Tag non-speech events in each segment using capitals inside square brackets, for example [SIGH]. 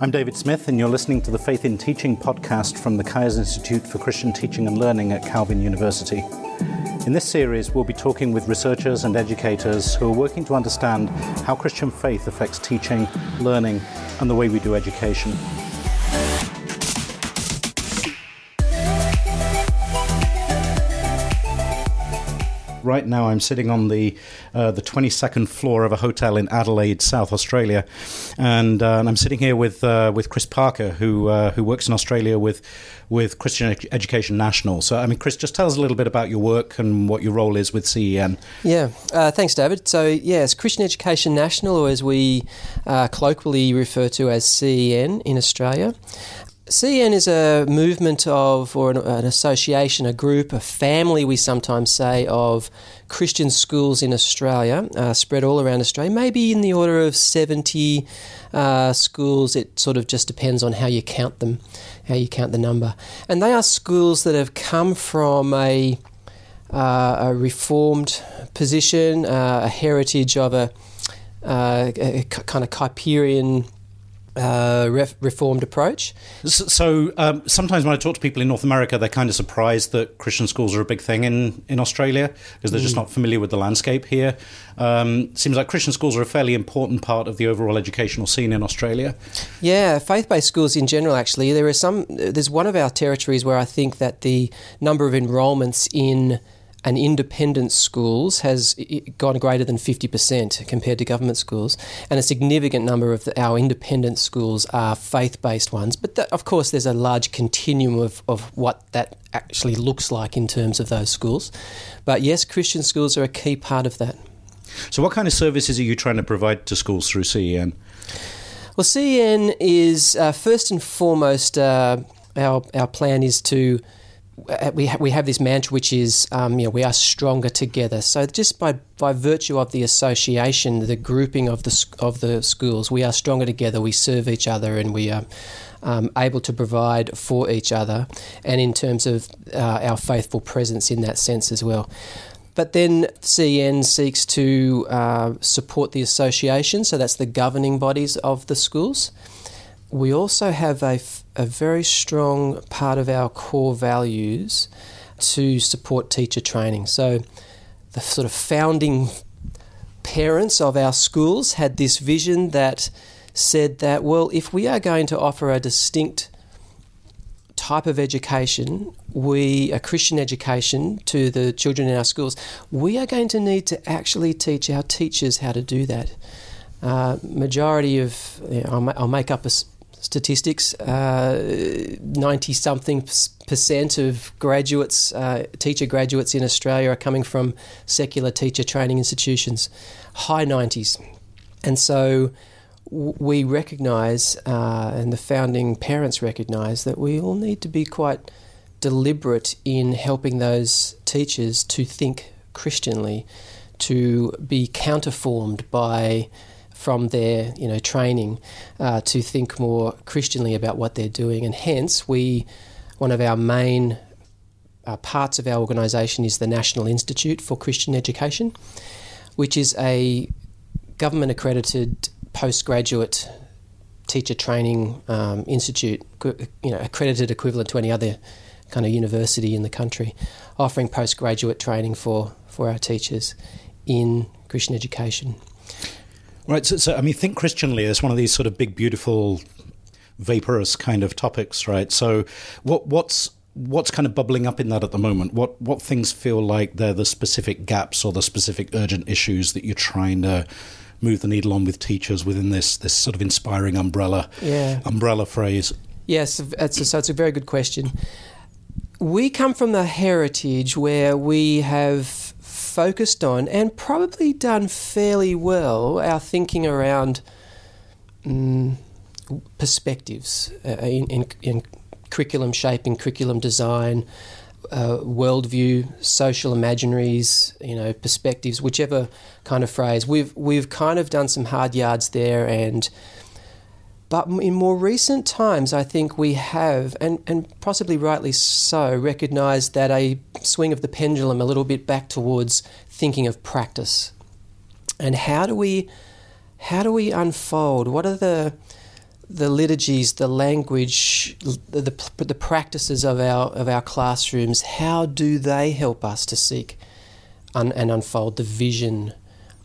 I'm David Smith, and you're listening to the Faith in Teaching podcast from the Kuyers Institute for Christian Teaching and Learning at Calvin University. In this series, we'll be talking with researchers and educators who are working to understand how Christian faith affects teaching, learning, and the way we do education. Right now I'm sitting on the uh, the 22nd floor of a hotel in Adelaide, South Australia, and, uh, and I'm sitting here with uh, with Chris Parker, who uh, who works in Australia with with Christian Education National. So, I mean, Chris, just tell us a little bit about your work and what your role is with CEN. Yeah, uh, thanks, David. So, yes, Christian Education National, or as we colloquially refer to as CEN in Australia, CEN is a movement of, or an, an, association, a group, a family, we sometimes say, of Christian schools in Australia, uh, spread all around Australia, maybe in the order of 70 uh, schools. It sort of just depends on how you count them, how you count the number. And they are schools that have come from a, uh, a reformed position, uh, a heritage of a, uh, a, kind of Kuyperian uh, ref- reformed approach. So, so um, sometimes when I talk to people in North America, they're kind of surprised that Christian schools are a big thing in, in Australia because they're mm. just not familiar with the landscape here. Um, seems like Christian schools are a fairly important part of the overall educational scene in Australia. Yeah, faith-based schools in general. Actually, there are some. There's one of our territories where I think that the number of enrolments in and independent schools has gone greater than 50% compared to government schools, and a significant number of the, our independent schools are faith based ones. But that, of course, there's a large continuum of, of what that actually looks like in terms of those schools. But yes, Christian schools are a key part of that. So, what kind of services are you trying to provide to schools through CEN? Well, CEN is uh, first and foremost, uh, our, our plan is to we ha- we have this mantra which is um, you know we are stronger together. So just by by virtue of the association, the grouping of the of the schools, we are stronger together. We serve each other, and we are. Um, able to provide for each other, and in terms of uh, our faithful presence in that sense as well. But then CEN seeks to uh, support the association, so that's the governing bodies of the schools. We also have a a very strong part of our core values to support teacher training. So, the sort of founding parents of our schools had this vision that said that, well, if we are going to offer a distinct type of education, we a Christian education to the children in our schools, we are going to need to actually teach our teachers how to do that. Uh, majority of, you know, I'll, I'll, make up a statistics, uh, 90 something percent of graduates, uh, teacher graduates in Australia are coming from secular teacher training institutions, high 90s. And so we recognise, uh, and the founding parents recognise, that we all need to be quite deliberate in helping those teachers to think Christianly, to be counterformed by from their you know training uh, to think more Christianly about what they're doing, and hence we one of our main uh, parts of our organisation is the National Institute for Christian Education, which is a government accredited postgraduate teacher training um, institute, you know, accredited equivalent to any other kind of university in the country, offering postgraduate training for, for our teachers in Christian education. Right. So, so, I mean, think Christianly as one of these sort of big, beautiful, vaporous kind of topics, right? So, what what's what's kind of bubbling up in that at the moment? What what things feel like they're the specific gaps or the specific urgent issues that you're trying to move the needle on with teachers within this this sort of inspiring umbrella yeah. umbrella phrase? Yes, it's a, so it's a very good question. We come from the heritage where we have focused on and probably done fairly well our thinking around um, perspectives uh, in, in, in, curriculum shaping, curriculum design, uh, worldview, social imaginaries, you know, perspectives, whichever kind of phrase. We've we've kind of done some hard yards there and but in more recent times, I think we have, and, and possibly rightly so, recognised that a swing of the pendulum a little bit back towards thinking of practice. And how do we how do we unfold? What are the the liturgies, the language, the, the, the practices of our of our classrooms, how do they help us to seek un, and unfold the vision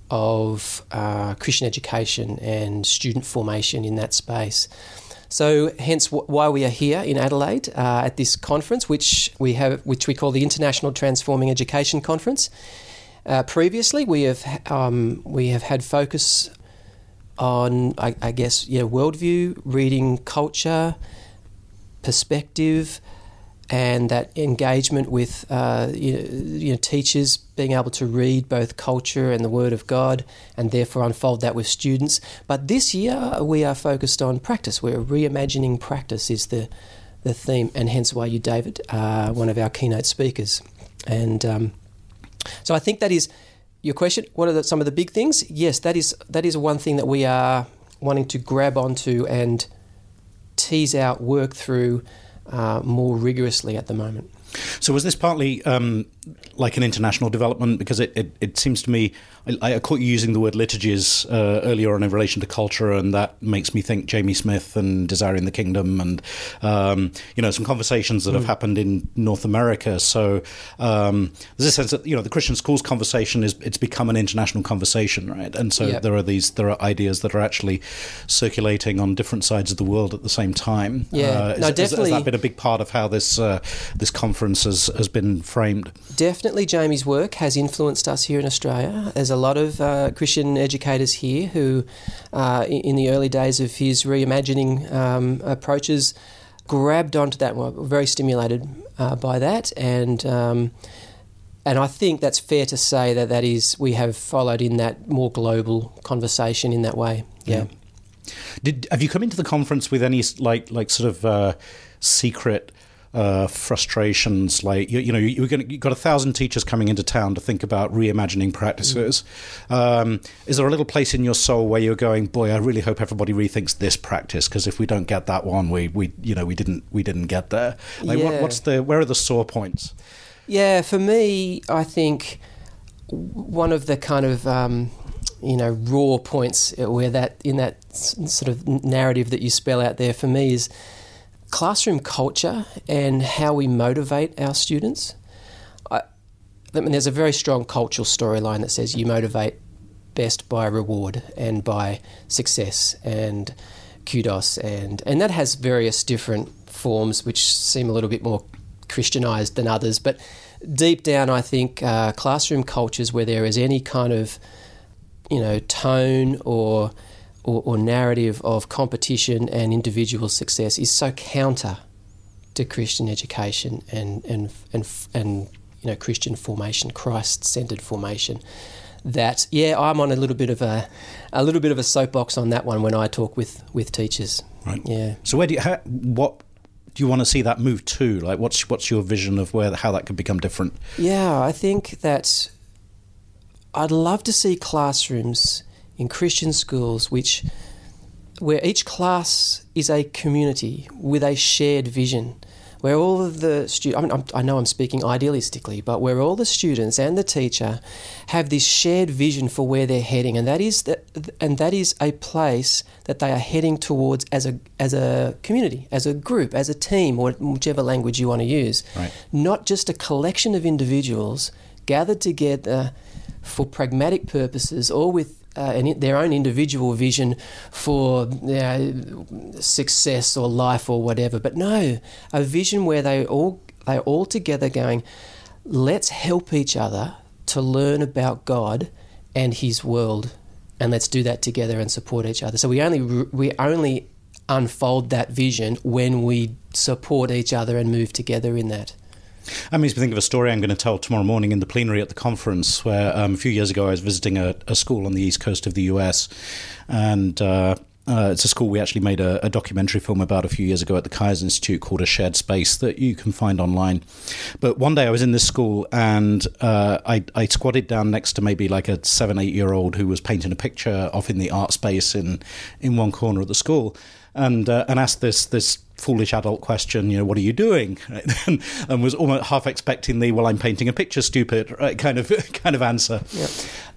of uh, Christian education and student formation in that space? So, hence w- why we are here in Adelaide uh, at this conference, which we have, which we call the International Transforming Education Conference. Uh, previously, we have um, we have had focus on, I, I guess, yeah, worldview, reading culture, perspective, and that engagement with uh, you, know, you, know, teachers being able to read both culture and the Word of God, and therefore unfold that with students. But this year we are focused on practice. We're reimagining practice is the the theme, and hence why you, David, are one of our keynote speakers. And um, so I think that is your question. What are the, some of the big things? Yes, that is that is one thing that we are wanting to grab onto and tease out, work through uh, more rigorously at the moment. So was this partly um, like an international development? Because it, it, it seems to me, I, I, caught you using the word liturgies uh, earlier on in relation to culture, and that makes me think Jamie Smith and Desiring the Kingdom, and um, you know some conversations that mm. have happened in North America. So um, there's a sense that you know the Christian schools conversation is it's become an international conversation, right? And so yep. there are these there are ideas that are actually circulating on different sides of the world at the same time. Yeah, uh, is, no, definitely. Has, has, that been a big part of how this uh, this conference has, has been framed? Definitely, Jamie's work has influenced us here in Australia. There's a lot of uh, Christian educators here who, uh, in the early days of his reimagining um, approaches, grabbed onto that. Were very stimulated uh, by that, and um, and I think that's fair to say that that is we have followed in that more global conversation in that way. Yeah. yeah. Did have you come into the conference with any like like sort of uh, secret? Uh, frustrations like you, you know you, you've got a thousand teachers coming into town to think about reimagining practices mm. um, is there a little place in your soul where you're going boy i really hope everybody rethinks this practice because if we don't get that one we, we you know we didn't we didn't get there like yeah. what, what's the where are the sore points yeah for me i think one of the kind of um, you know raw points where that in that sort of narrative that you spell out there for me is classroom culture and how we motivate our students. I, I mean, there's a very strong cultural storyline that says you motivate best by reward and by success and kudos and and that has various different forms which seem a little bit more Christianized than others. But deep down, I think uh, classroom cultures where there is any kind of you know tone or or, or narrative of competition and individual success is so counter to Christian education and and and and you know Christian formation, Christ-centered formation. That yeah, I'm on a little bit of a a little bit of a soapbox on that one when I talk with with teachers. Right. Yeah. So where do you how, what do you want to see that move to? Like, what's what's your vision of where how that could become different? Yeah, I think that I'd love to see classrooms in Christian schools, which where each class is a community with a shared vision, where all of the students, I, mean, i know I'm speaking idealistically, but where all the students and the teacher have this shared vision for where they're heading, and that is that, and that is a place that they are heading towards as a as a community, as a group, as a team, or whichever language you want to use. Right. Not just a collection of individuals gathered together for pragmatic purposes or with uh, an, their own individual vision for success or life or whatever. But no, a vision where they all they all together going, let's help each other to learn about God and His world, and let's do that together and support each other. So we only we only unfold that vision when we support each other and move together in that. That makes me think of a story I'm going to tell tomorrow morning in the plenary at the conference, where um, a few years ago I was visiting a, a, school on the east coast of the US, and uh, uh, it's a school we actually made a, a, documentary film about a few years ago at the Kuyers Institute called A Shared Space that you can find online. But one day I was in this school and uh, I, I, squatted down next to maybe like a seven, eight year old who was painting a picture off in the art space in, in one corner of the school and, uh, and asked this, this foolish adult question, you know, what are you doing? Right? [LAUGHS] and, and, was almost half expecting the, well, I'm painting a picture, stupid, [LAUGHS] right? kind of [LAUGHS] kind of answer. Yep.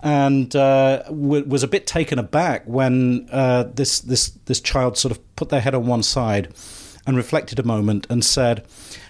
And uh, w- was a bit taken aback when uh, this this this child sort of put their head on one side and reflected a moment and said,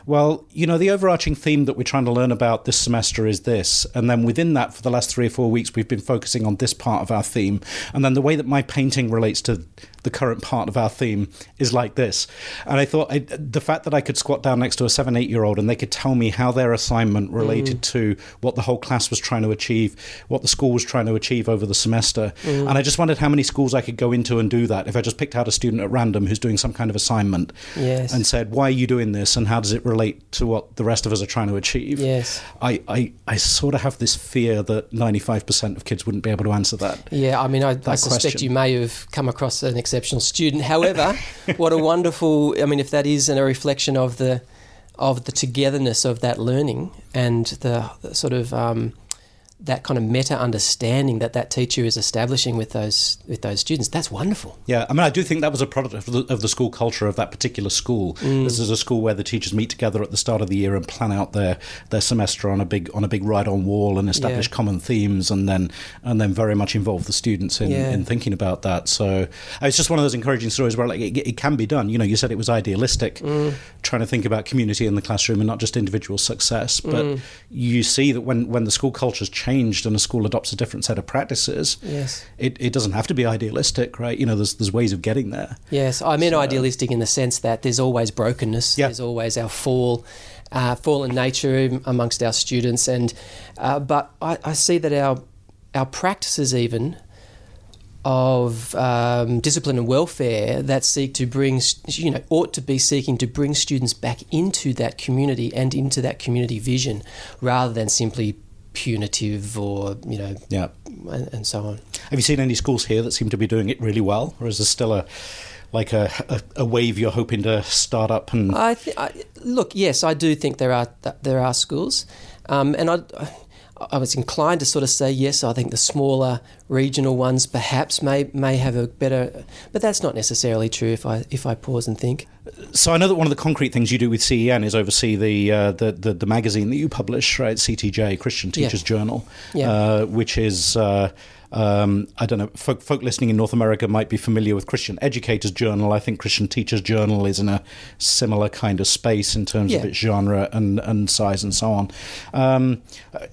well, you know, the overarching theme that we're trying to learn about this semester is this. And then within that, for the last three or four weeks, we've been focusing on this part of our theme. And then the way that my painting relates to the current part of our theme is like this. And I thought I, the fact that I could squat down next to a seven, eight year old and they could tell me how their assignment related mm. to what the whole class was trying to achieve, what the school was trying to achieve over the semester. Mm. And I just wondered how many schools I could go into and do that if I just picked out a student at random who's doing some kind of assignment yes. and said, why are you doing this and how does it relate to what the rest of us are trying to achieve? Yes. I, I, I sort of have this fear that 95% of kids wouldn't be able to answer that. Yeah, I mean, I, I suspect you may have come across an exceptional student. However, [LAUGHS] what a wonderful! I mean, if that is a reflection of the of the togetherness of that learning and the, the sort of um, that kind of meta understanding that that teacher is establishing with those with those students. That's wonderful. Yeah, I mean, I do think that was a product of the, of the school culture of that particular school. Mm. This is a school where the teachers meet together at the start of the year and plan out their, their semester on a big on a big write on wall and establish yeah. common themes, and then and then very much involve the students in, yeah. in thinking about that. So it's just one of those encouraging stories where like it, it can be done. You know, you said it was idealistic, mm. trying to think about community in the classroom and not just individual success, but mm. you see that when when the school culture's changed changed and a school adopts a different set of practices, yes, it, it doesn't have to be idealistic, right? You know, there's there's ways of getting there. Yes, I mean so, idealistic in the sense that there's always brokenness. Yeah. There's always our fall. Uh, fallen nature amongst our students, and uh, but I, I see that our our practices even of um, discipline and welfare that seek to bring, you know, ought to be seeking to bring students back into that community and into that community vision rather than simply punitive or you know yeah and, and, so on have you seen any schools here that seem to be doing it really well or is there still a like a, a, a wave you're hoping to start up and I, th- I look yes I do think there are there are schools um, and I I was inclined to sort of say yes. I think the smaller regional ones perhaps may may have a better, but that's not necessarily true. If I if I pause and think. So I know that one of the concrete things you do with CEN is oversee the uh, the, the, the magazine that you publish, right? CTJ Christian Teachers yeah. Journal, yeah. Uh, which is. Uh, um, I don't know, folk, folk, listening in North America might be familiar with Christian Educators Journal. I think Christian Teachers Journal is in a similar kind of space in terms yeah. of its genre and, and size and so on. Um,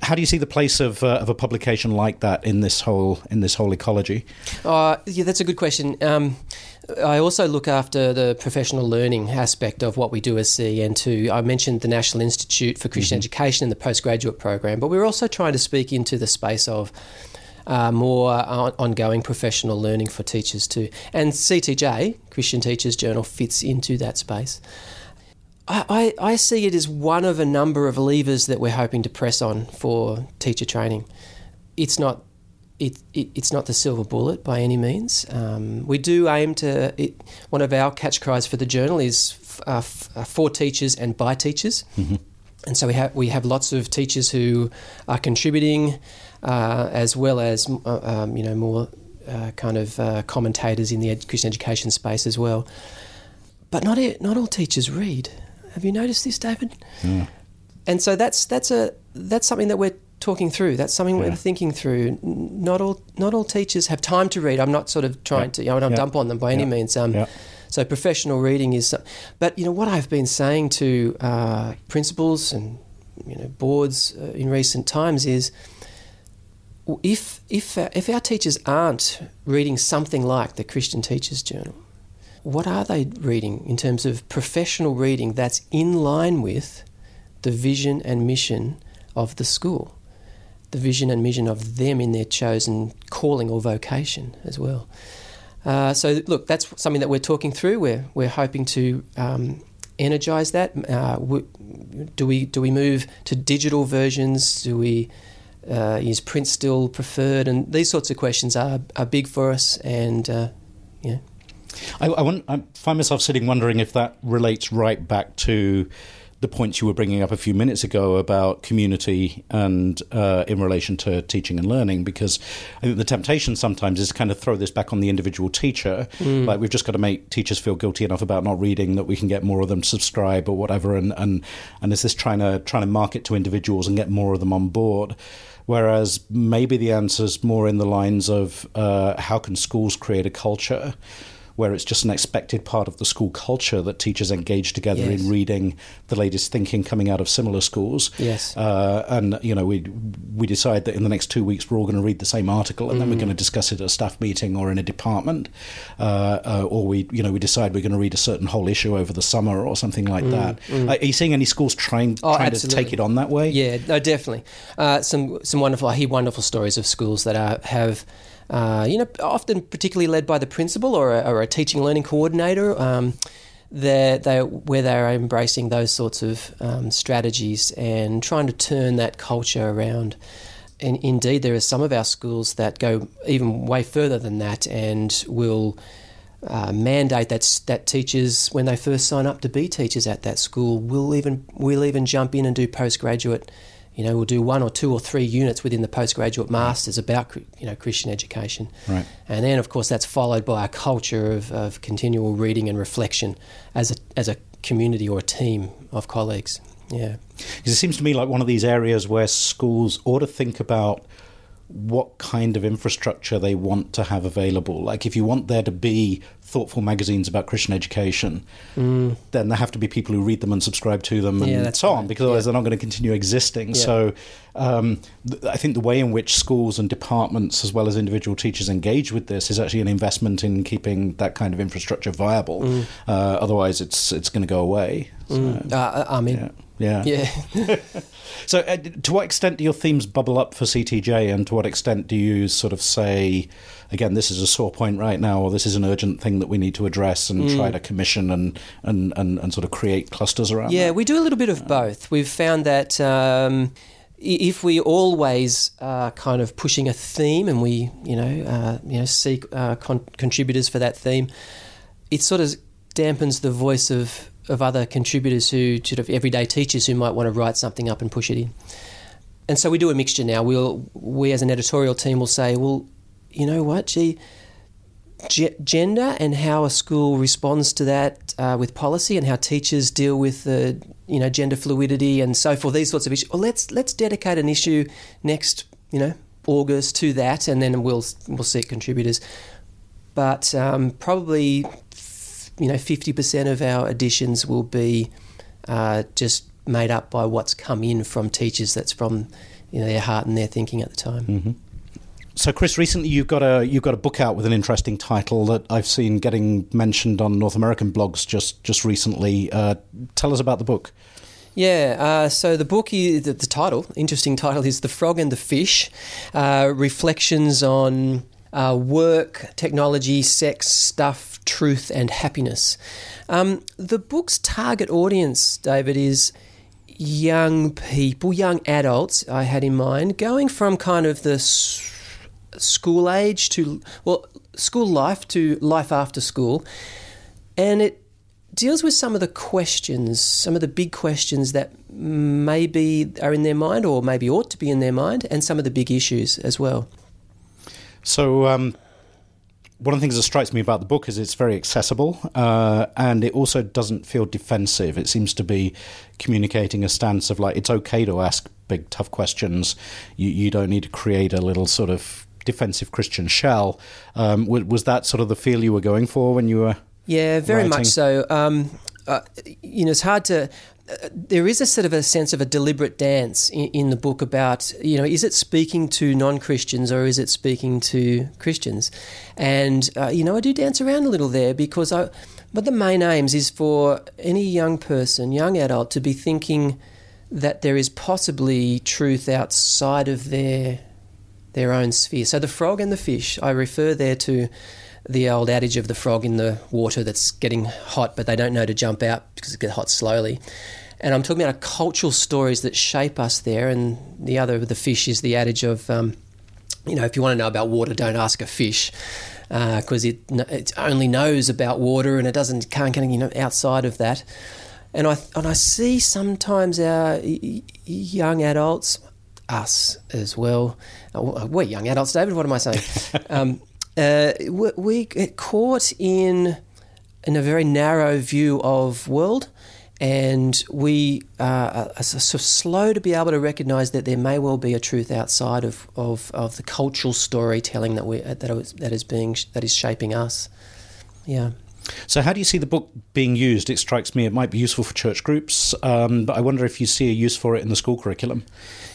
how do you see the place of, uh, of a publication like that in this whole in this whole ecology? Uh, yeah, that's a good question. Um, I also look after the professional learning aspect of what we do as CEN2. I mentioned the National Institute for Christian mm-hmm. Education and the postgraduate program, but we're also trying to speak into the space of uh, more on- ongoing professional learning for teachers too. And CTJ, Christian Teachers Journal, fits into that space. I, I, I see it as one of a number of levers that we're hoping to press on for teacher training. It's not it, it, it's not the silver bullet by any means. Um, we do aim to. It, one of our catch cries for the journal is f- uh, f- uh, for teachers and by teachers, mm-hmm. and so we have we have lots of teachers who are contributing uh, as well as uh, um, you know more uh, kind of uh, commentators in the ed- Christian education space as well. But not not all teachers read. Have you noticed this, David? Yeah. And so that's that's a that's something that we're talking through. That's something yeah. we're thinking through. Not all not all teachers have time to read. I'm not sort of trying yeah. to you know I don't dump on them by any means. Um, so professional reading is, but you know what I've been saying to uh, principals and you know boards uh, in recent times is if, if, uh, if our teachers aren't reading something like the Christian Teachers Journal, what are they reading in terms of professional reading that's in line with the vision and mission of the school? The vision and mission of them in their chosen calling or vocation as well. Uh, so, look, that's something that we're talking through. We're, we're hoping to um, energize that. Uh, do, we, do we move to digital versions? Do we uh, is print still preferred? And these sorts of questions are, are big for us. And uh, yeah. I, I, want, I find myself sitting wondering if that relates right back to the points you were bringing up a few minutes ago about community and uh, in relation to teaching and learning, because I think the temptation sometimes is to kind of throw this back on the individual teacher. Mm. Like we've just got to make teachers feel guilty enough about not reading that we can get more of them to subscribe or whatever, and and and is this trying to trying to market to individuals and get more of them on board? Whereas maybe the answer is more in the lines of uh, how can schools create a culture where it's just an expected part of the school culture that teachers engage together yes. in reading the latest thinking coming out of similar schools. Yes. Uh, and, you know, we we decide that in the next two weeks we're all going to read the same article and mm. then we're mm. going to discuss it at a staff meeting or in a department. Uh, uh, or we, you know, we decide we're going to read a certain whole issue over the summer or something like mm. that. Mm. are you seeing any schools trying, oh, trying to take it on that way? Yeah, no, definitely. Uh, some, some wonderful, I hear wonderful stories of schools that are, have – uh, you know, often particularly led by the principal or a, or a teaching learning coordinator. Um, they're, where they're embracing those sorts of um, strategies and trying to turn that culture around. And indeed, there are some of our schools that go even way further than that and will uh, mandate that that teachers, when they first sign up to be teachers at that school, will even will even jump in and do postgraduate you know, we'll do one or two or three units within the postgraduate masters about, you know, Christian education. Right. And then, of course, that's followed by a culture of, of continual reading and reflection as a, as a community or a team of colleagues. Yeah. Because it seems to me like one of these areas where schools ought to think about what kind of infrastructure they want to have available. Like, if you want there to be thoughtful magazines about Christian education, mm. then there have to be people who read them and subscribe to them and yeah, so on, because otherwise yeah. they're not going to continue existing. Yeah. So, um, th- I think the way in which schools and departments, as well as individual teachers, engage with this is actually an investment in keeping that kind of infrastructure viable. Mm. Uh, otherwise, it's it's going to go away. So, mm. uh, I mean, yeah. Yeah. [LAUGHS] so, uh, to what extent do your themes bubble up for CTJ, and to what extent do you sort of say, again, this is a sore point right now, or this is an urgent thing that we need to address and mm. try to commission and, and, and, and, sort of create clusters around? Yeah, that? we do a little bit of both. We've found that. Um, if we always are kind of pushing a theme and we, you know, uh, you know, seek uh, con- contributors for that theme, it sort of dampens the voice of of other contributors who sort of everyday teachers who might want to write something up and push it in. And so we do a mixture now. We'll we as an editorial team will say, well, you know what, gee, g- gender and how a school responds to that uh, with policy and how teachers deal with the you know gender fluidity and so forth. These sorts of issues. Well, let's let's dedicate an issue next you know August to that, and then we'll we'll seek contributors. But um, probably you know, 50% of our additions will be uh, just made up by what's come in from teachers that's from you know, their heart and their thinking at the time. Mm-hmm. So, Chris, recently you've got a you've got a book out with an interesting title that I've seen getting mentioned on North American blogs just just recently. Uh, tell us about the book. Yeah, uh, so the book, is, the, the, title, interesting title, is The Frog and the Fish uh, Reflections on uh, Work, Technology, Sex, Stuff, truth, and happiness. Um, the book's target audience, David, is young people, young adults, I had in mind, going from kind of the s- school age to, well, school life to life after school. And it deals with some of the questions, some of the big questions that maybe are in their mind or maybe ought to be in their mind, and some of the big issues as well. So, um, one of the things that strikes me about the book is it's very accessible uh, and it also doesn't feel defensive. It seems to be communicating a stance of like it's okay to ask big, tough questions. You, you don't need to create a little sort of defensive Christian shell. Um, was that sort of the feel you were going for when you were? Yeah, very writing? much so. Um, uh, you know, it's hard to there is a sort of a sense of a deliberate dance in, in, the book about you know is it speaking to non-Christians or is it speaking to Christians, and uh, you know I do dance around a little there because I, but the main aims is for any young person, young adult, to be thinking that there is possibly truth outside of their their own sphere. So the frog and the fish, I refer there to the old adage of the frog in the water that's getting hot, but they don't know to jump out because it gets hot slowly. And I'm talking about cultural stories that shape us there. And the other, the fish, is the adage of, um, you know, if you want to know about water, don't ask a fish because uh, it it only knows about water and it doesn't can't get you know outside of that. and I and I see sometimes our young adults, us as well. Uh, we're young adults, David. What am I saying? [LAUGHS] um, uh, we get caught in in a very narrow view of world, and we are sort of slow to be able to recognise that there may well be a truth outside of, of, of the cultural storytelling that we that is, that is being that is shaping us. Yeah. So, how do you see the book being used? It strikes me it might be useful for church groups, um, but I wonder if you see a use for it in the school curriculum.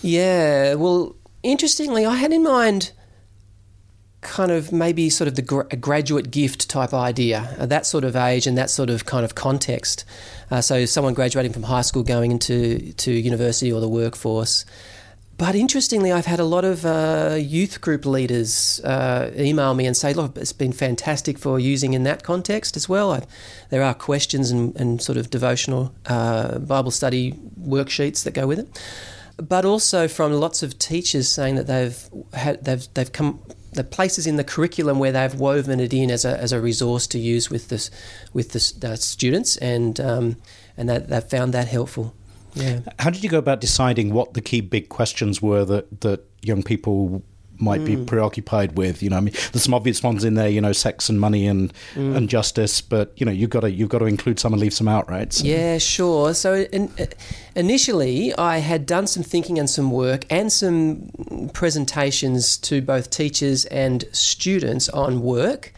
Yeah, well, interestingly, I had in mind kind of maybe sort of the gra- graduate gift type idea, uh, that sort of age and that sort of kind of context. Uh, so, someone graduating from high school going into to university or the workforce. But interestingly, I've had a lot of uh, youth group leaders uh, email me and say, look, it's been fantastic for using in that context as well. I, there are questions and, and sort of devotional uh, Bible study worksheets that go with it. But also from lots of teachers saying that they've had, they've, they've come the places in the curriculum where they've woven it in as a, as a resource to use with this with the, the students and um, and that they've found that helpful. Yeah. How did you go about deciding what the key big questions were that, that young people might mm. be hmm. preoccupied with? You know, I mean, there's some obvious ones in there, you know, sex and money and mm. and justice, but you know, you've got to you've got to include some and leave some out, right? So. Yeah, sure. So in, initially, I had done some thinking and some work and some presentations to both teachers and students on work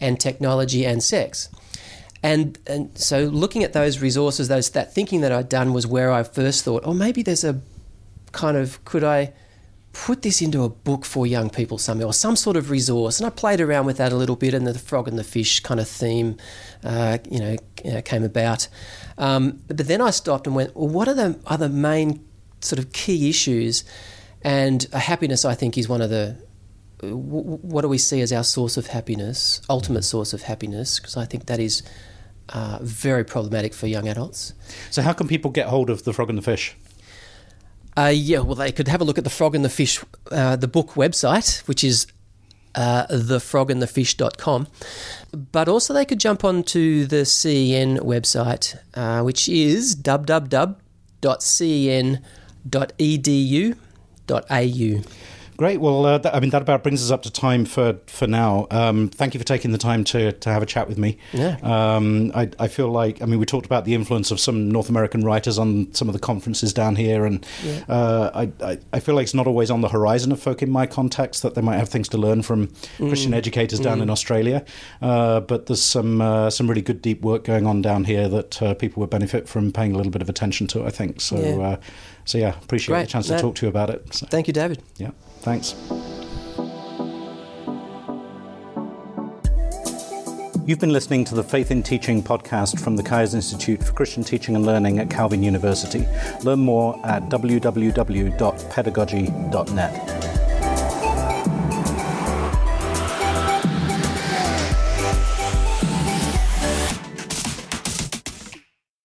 and technology and sex. And and so looking at those resources, those that thinking that I'd done was where I first thought, oh, maybe there's a kind of could I put this into a book for young people somehow, or some sort of resource. And I played around with that a little bit, and the frog and the fish kind of theme, uh, you know, uh, came about. Um, but then I stopped and went, well, what are the other main sort of key issues? And happiness, I think, is one of the what do we see as our source of happiness, ultimate source of happiness? Because I think that is uh, very problematic for young adults. So, how can people get hold of The Frog and the Fish? Uh, yeah, well, they could have a look at The Frog and the Fish, uh, the book website, which is uh, thefrogandthefish.com. But also, they could jump onto the CEN website, uh, which is www.cen.edu.au. Great. Well, uh, that, I mean, that about brings us up to time for, for now. Um, thank you for taking the time to, to have a chat with me. Yeah. Um, I, I feel like, I mean, we talked about the influence of some North American writers on some of the conferences down here, and yeah. uh, I, I, I, feel like it's not always on the horizon of folk in my context that they might have things to learn from mm. Christian educators down mm. in Australia. Uh, but there's some uh, some really good deep work going on down here that uh, people would benefit from paying a little bit of attention to, I think. So, yeah. Uh, so yeah, appreciate Great. the chance to talk to you about it. So. Thank you, David. Yeah. Thanks. You've been listening to the Faith in Teaching podcast from the Kuyers Institute for Christian Teaching and Learning at Calvin University. Learn more at www.pedagogy.net.